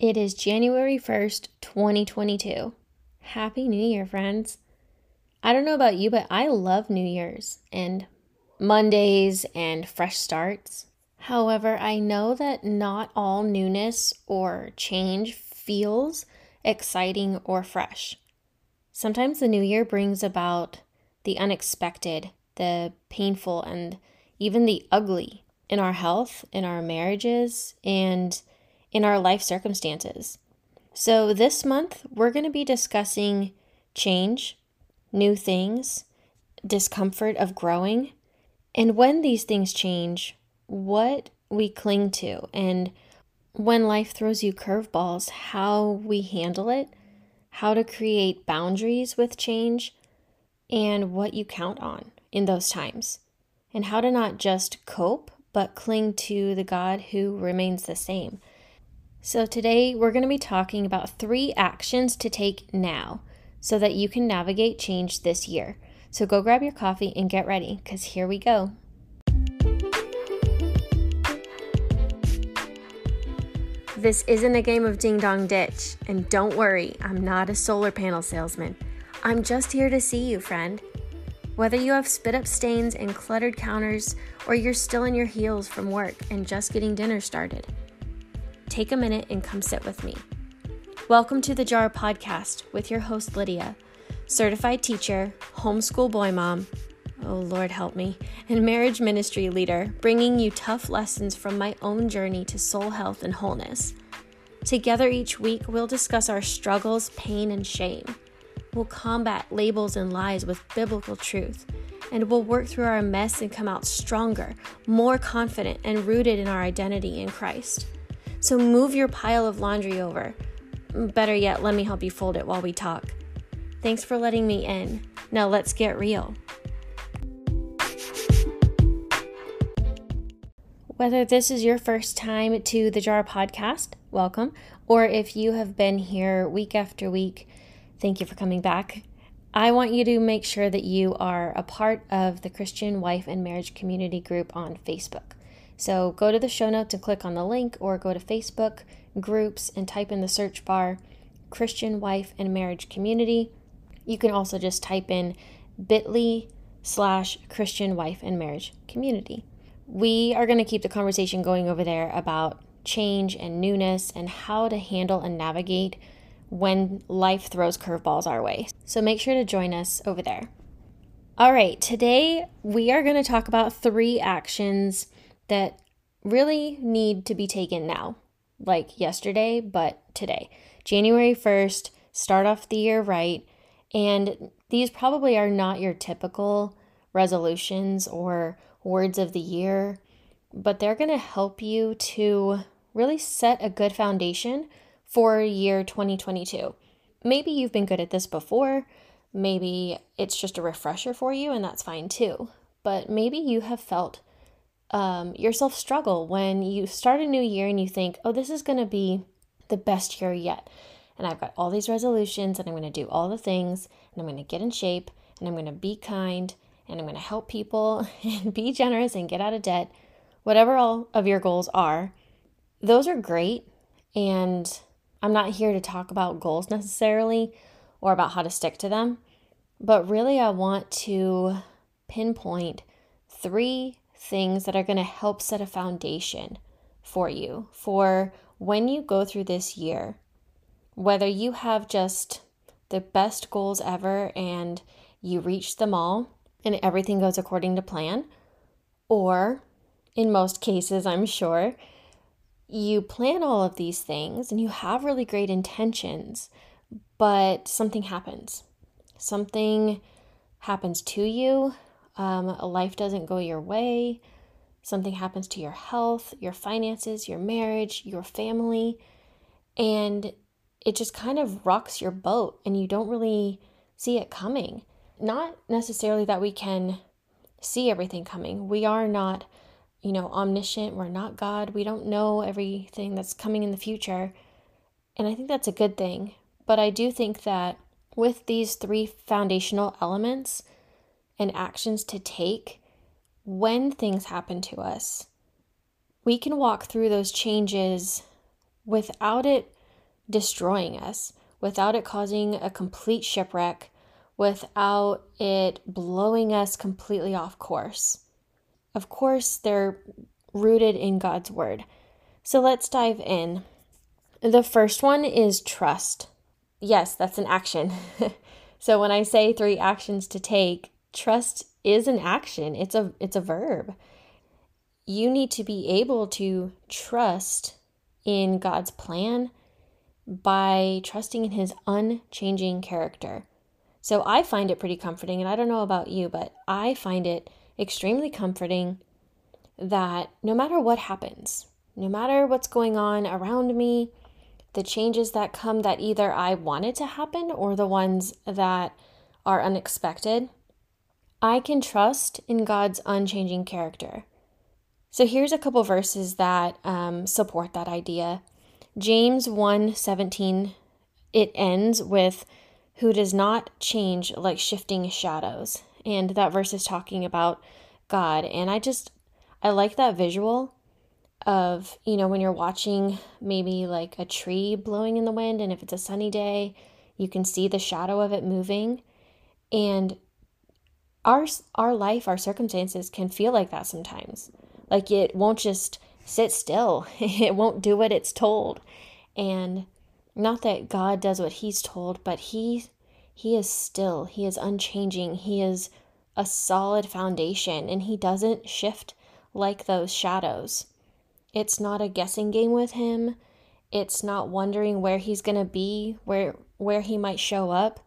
It is January 1st, 2022. Happy New Year, friends. I don't know about you, but I love New Year's and Mondays and fresh starts. However, I know that not all newness or change feels exciting or fresh. Sometimes the new year brings about the unexpected, the painful, and even the ugly in our health, in our marriages, and in our life circumstances. So, this month, we're going to be discussing change, new things, discomfort of growing, and when these things change, what we cling to, and when life throws you curveballs, how we handle it, how to create boundaries with change, and what you count on in those times, and how to not just cope, but cling to the God who remains the same. So, today we're going to be talking about three actions to take now so that you can navigate change this year. So, go grab your coffee and get ready because here we go. This isn't a game of ding dong ditch, and don't worry, I'm not a solar panel salesman. I'm just here to see you, friend. Whether you have spit up stains and cluttered counters, or you're still in your heels from work and just getting dinner started take a minute and come sit with me. Welcome to the Jar Podcast with your host, Lydia, certified teacher, homeschool boy mom, oh Lord help me, and marriage ministry leader, bringing you tough lessons from my own journey to soul health and wholeness. Together each week, we'll discuss our struggles, pain, and shame. We'll combat labels and lies with biblical truth, and we'll work through our mess and come out stronger, more confident, and rooted in our identity in Christ. So move your pile of laundry over. Better yet, let me help you fold it while we talk. Thanks for letting me in. Now let's get real. Whether this is your first time to the Jar podcast, welcome, or if you have been here week after week, thank you for coming back. I want you to make sure that you are a part of the Christian Wife and Marriage Community group on Facebook. So go to the show notes and click on the link, or go to Facebook groups and type in the search bar Christian Wife and Marriage Community. You can also just type in bit.ly slash Christian Wife and Marriage Community. We are going to keep the conversation going over there about change and newness and how to handle and navigate when life throws curveballs our way. So make sure to join us over there. All right, today we are going to talk about three actions that really need to be taken now, like yesterday, but today. January 1st, start off the year right. And these probably are not your typical resolutions or words of the year, but they're going to help you to really set a good foundation for year 2022. Maybe you've been good at this before. Maybe it's just a refresher for you, and that's fine too. But maybe you have felt um, yourself struggle when you start a new year and you think, oh, this is going to be the best year yet. And I've got all these resolutions and I'm going to do all the things and I'm going to get in shape and I'm going to be kind and I'm going to help people and be generous and get out of debt. Whatever all of your goals are, those are great. And I'm not here to talk about goals necessarily or about how to stick to them, but really, I want to pinpoint three things that are going to help set a foundation for you for when you go through this year. Whether you have just the best goals ever and you reach them all and everything goes according to plan, or in most cases, I'm sure, you plan all of these things and you have really great intentions, but something happens. Something happens to you um, life doesn't go your way, something happens to your health, your finances, your marriage, your family, and it just kind of rocks your boat and you don't really see it coming. Not necessarily that we can see everything coming. We are not, you know, omniscient. We're not God. We don't know everything that's coming in the future. And I think that's a good thing. But I do think that with these three foundational elements, and actions to take when things happen to us. We can walk through those changes without it destroying us, without it causing a complete shipwreck, without it blowing us completely off course. Of course, they're rooted in God's word. So let's dive in. The first one is trust. Yes, that's an action. so when I say three actions to take, trust is an action. It's a it's a verb. You need to be able to trust in God's plan by trusting in his unchanging character. So I find it pretty comforting and I don't know about you, but I find it extremely comforting that no matter what happens, no matter what's going on around me, the changes that come that either I wanted to happen or the ones that are unexpected, I can trust in God's unchanging character. So here's a couple verses that um, support that idea. James 1 17, it ends with, Who does not change like shifting shadows. And that verse is talking about God. And I just, I like that visual of, you know, when you're watching maybe like a tree blowing in the wind, and if it's a sunny day, you can see the shadow of it moving. And our our life, our circumstances can feel like that sometimes. Like it won't just sit still. it won't do what it's told. And not that God does what he's told, but he he is still. He is unchanging. He is a solid foundation and he doesn't shift like those shadows. It's not a guessing game with him. It's not wondering where he's going to be, where where he might show up.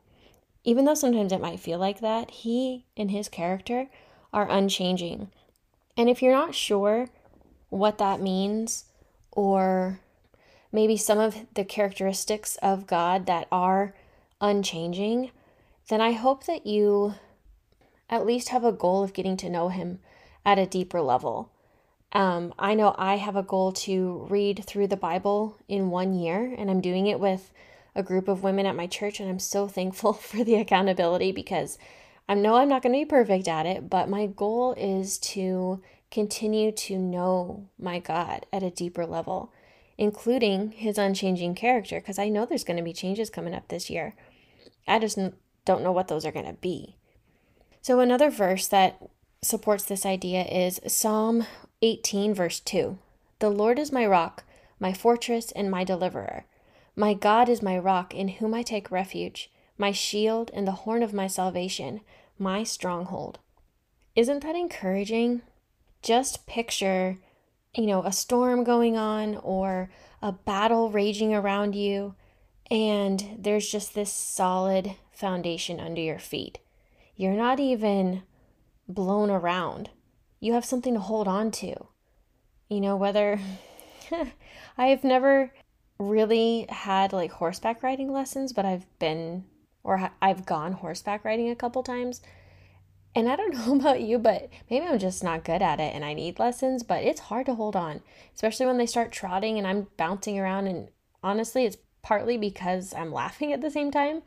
Even though sometimes it might feel like that, he and his character are unchanging. And if you're not sure what that means or maybe some of the characteristics of God that are unchanging, then I hope that you at least have a goal of getting to know him at a deeper level. Um, I know I have a goal to read through the Bible in one year, and I'm doing it with a group of women at my church, and I'm so thankful for the accountability because I know I'm not going to be perfect at it, but my goal is to continue to know my God at a deeper level, including his unchanging character, because I know there's going to be changes coming up this year. I just don't know what those are going to be. So, another verse that supports this idea is Psalm 18, verse 2. The Lord is my rock, my fortress, and my deliverer. My God is my rock, in whom I take refuge, my shield and the horn of my salvation, my stronghold. Isn't that encouraging? Just picture, you know, a storm going on or a battle raging around you, and there's just this solid foundation under your feet. You're not even blown around. You have something to hold on to. You know, whether I've never really had like horseback riding lessons, but I've been or I've gone horseback riding a couple times. And I don't know about you, but maybe I'm just not good at it and I need lessons, but it's hard to hold on, especially when they start trotting and I'm bouncing around. And honestly, it's partly because I'm laughing at the same time.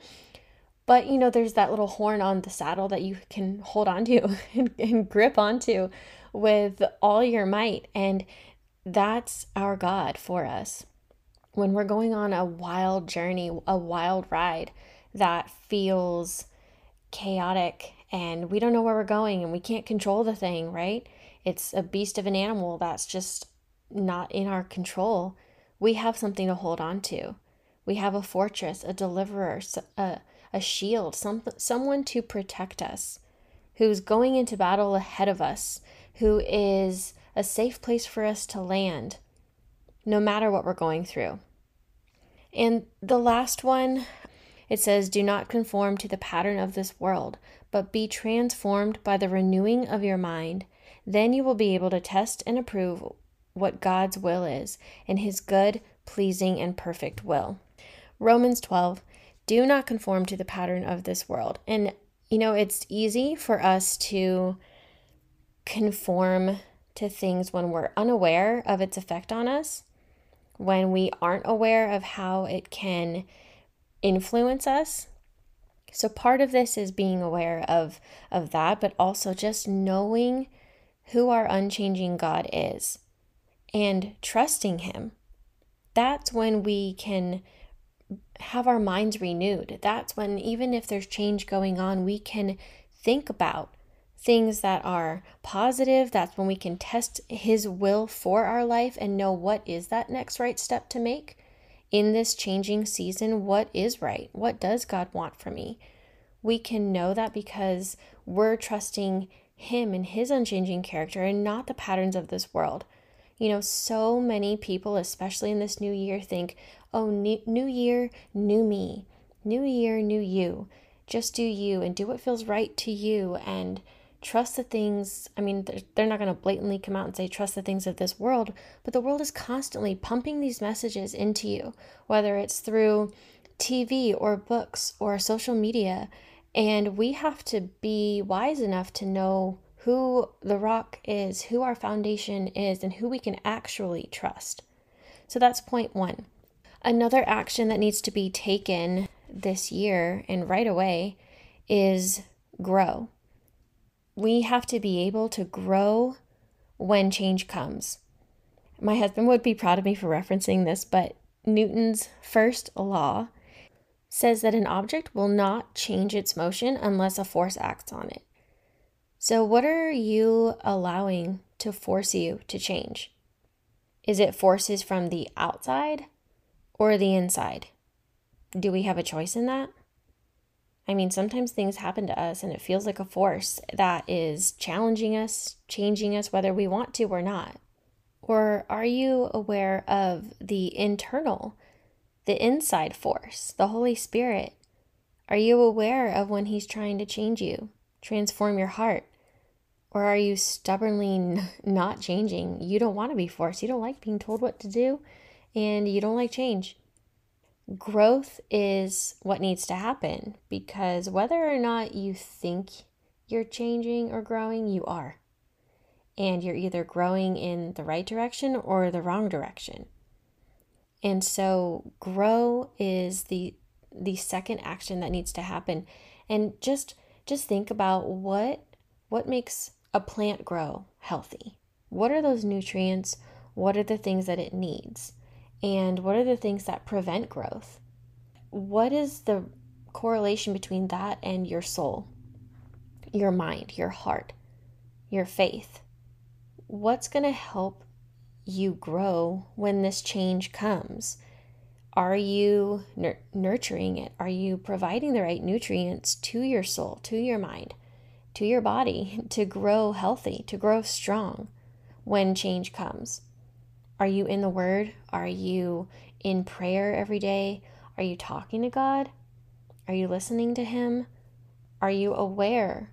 But you know, there's that little horn on the saddle that you can hold onto and, and grip onto with all your might. And that's our God for us. When we're going on a wild journey, a wild ride that feels chaotic and we don't know where we're going and we can't control the thing, right? It's a beast of an animal that's just not in our control. We have something to hold on to. We have a fortress, a deliverer, a, a shield, some, someone to protect us, who's going into battle ahead of us, who is a safe place for us to land, no matter what we're going through. And the last one, it says, Do not conform to the pattern of this world, but be transformed by the renewing of your mind. Then you will be able to test and approve what God's will is, and his good, pleasing, and perfect will. Romans 12 do not conform to the pattern of this world. And, you know, it's easy for us to conform to things when we're unaware of its effect on us, when we aren't aware of how it can influence us. So part of this is being aware of of that, but also just knowing who our unchanging God is and trusting him. That's when we can have our minds renewed. That's when, even if there's change going on, we can think about things that are positive. That's when we can test His will for our life and know what is that next right step to make in this changing season. What is right? What does God want for me? We can know that because we're trusting Him and His unchanging character and not the patterns of this world. You know, so many people, especially in this new year, think, oh, new, new year, new me. New year, new you. Just do you and do what feels right to you and trust the things. I mean, they're not going to blatantly come out and say, trust the things of this world, but the world is constantly pumping these messages into you, whether it's through TV or books or social media. And we have to be wise enough to know who the rock is, who our foundation is, and who we can actually trust. So that's point one. Another action that needs to be taken this year and right away is grow. We have to be able to grow when change comes. My husband would be proud of me for referencing this, but Newton's first law says that an object will not change its motion unless a force acts on it. So, what are you allowing to force you to change? Is it forces from the outside or the inside? Do we have a choice in that? I mean, sometimes things happen to us and it feels like a force that is challenging us, changing us, whether we want to or not. Or are you aware of the internal, the inside force, the Holy Spirit? Are you aware of when He's trying to change you, transform your heart, or are you stubbornly not changing? You don't want to be forced. You don't like being told what to do, and you don't like change. Growth is what needs to happen because whether or not you think you're changing or growing, you are. And you're either growing in the right direction or the wrong direction. And so grow is the the second action that needs to happen. And just just think about what what makes a plant grow healthy? What are those nutrients? What are the things that it needs? And what are the things that prevent growth? What is the correlation between that and your soul, your mind, your heart, your faith? What's going to help you grow when this change comes? Are you nur- nurturing it? Are you providing the right nutrients to your soul, to your mind? to your body to grow healthy, to grow strong when change comes. Are you in the Word? Are you in prayer every day? Are you talking to God? Are you listening to Him? Are you aware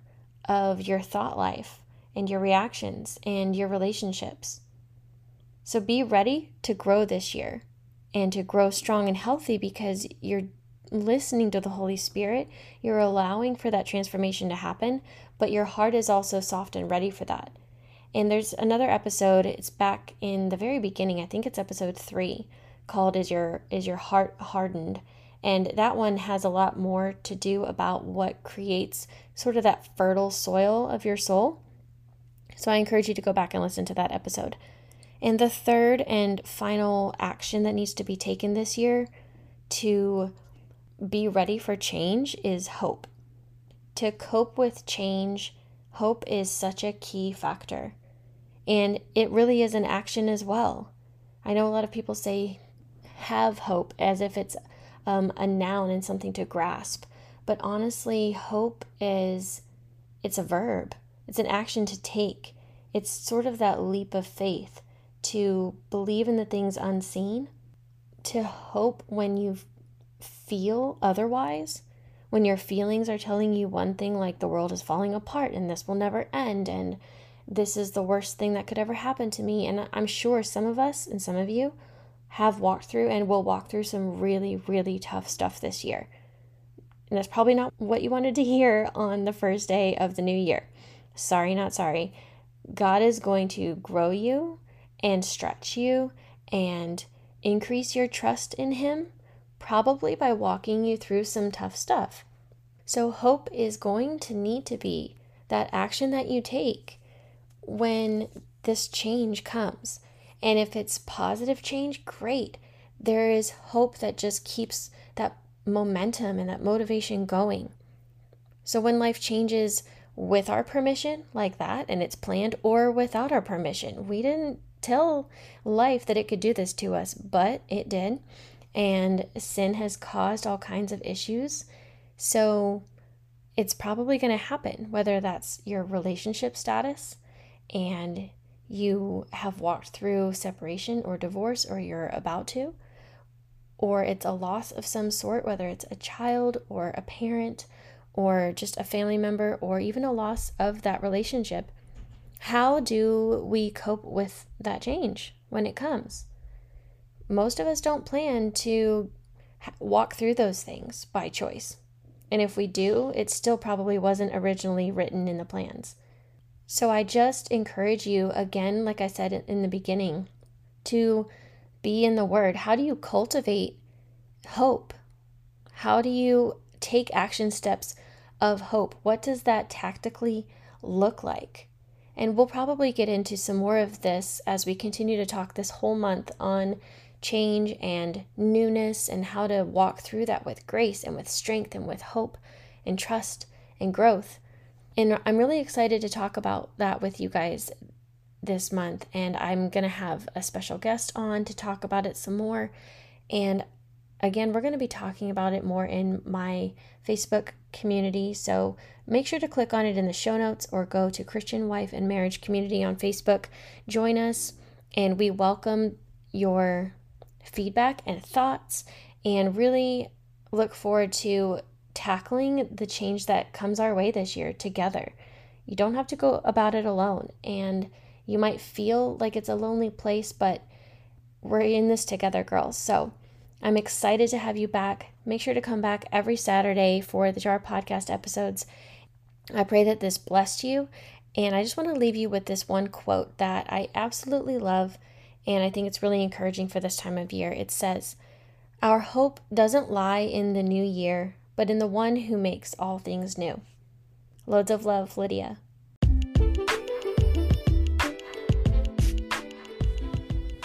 of your thought life and your reactions and your relationships? So be ready to grow this year and to grow strong and healthy because you're listening to the Holy Spirit, you're allowing for that transformation to happen, but your heart is also soft and ready for that. And there's another episode, it's back in the very beginning, I think it's episode 3, called Is Your Is Your Heart Hardened? And that one has a lot more to do about what creates sort of that fertile soil of your soul. So I encourage you to go back and listen to that episode. And the third and final action that needs to be taken this year to be ready for change is hope. To cope with change, hope is such a key factor. And it really is an action as well. I know a lot of people say have hope as if it's um, a noun and something to grasp. But honestly, hope is it's a verb. It's an action to take. It's sort of that leap of faith to believe in the things unseen, to hope when you've feel otherwise, when your feelings are telling you one thing like the world is falling apart and this will never end and this is the worst thing that could ever happen to me. And I'm sure some of us and some of you have walked through and will walk through some really, really tough stuff this year. And that's probably not what you wanted to hear on the first day of the new year. Sorry, not sorry. God is going to grow you and stretch you and increase your trust in Him probably by walking you through some tough stuff. So, hope is going to need to be that action that you take when this change comes. And if it's positive change, great. There is hope that just keeps that momentum and that motivation going. So when life changes with our permission, like that, and it's planned, or without our permission, we didn't tell life that it could do this to us, but it did. And sin has caused all kinds of issues. So it's probably going to happen, whether that's your relationship status and you have walked through separation or divorce or you're about to, or it's a loss of some sort, whether it's a child or a parent or just a family member or even a loss of that relationship. How do we cope with that change when it comes? Most of us don't plan to walk through those things by choice. And if we do, it still probably wasn't originally written in the plans. So I just encourage you, again, like I said in the beginning, to be in the Word. How do you cultivate hope? How do you take action steps of hope? What does that tactically look like? And we'll probably get into some more of this as we continue to talk this whole month on change and newness and how to walk through that with grace and with strength and with hope and trust and growth. And I'm really excited to talk about that with you guys this month. And I'm going to have a special guest on to talk about it some more. And again, we're going to be talking about it more in my Facebook community. So make sure to click on it in the show notes or go to Christian Wife and Marriage Community on Facebook. Join us, and we welcome your feedback and thoughts and really look forward to tackling the change that comes our way this year together. You don't have to go about it alone. And you might feel like it's a lonely place, but we're in this together, girls. So I'm excited to have you back. Make sure to come back every Saturday for the Jar podcast episodes. I pray that this blessed you. And I just want to leave you with this one quote that I absolutely love. And I think it's really encouraging for this time of year. It says, Our hope doesn't lie in the new year, but in the one who makes all things new. Loads of love, Lydia.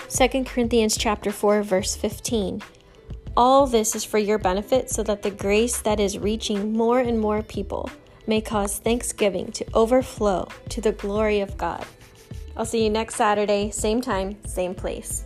Second Corinthians chapter 4 verse 15. All this is for your benefit so that the grace that is reaching more and more people may cause thanksgiving to overflow to the glory of God. I'll see you next Saturday, same time, same place.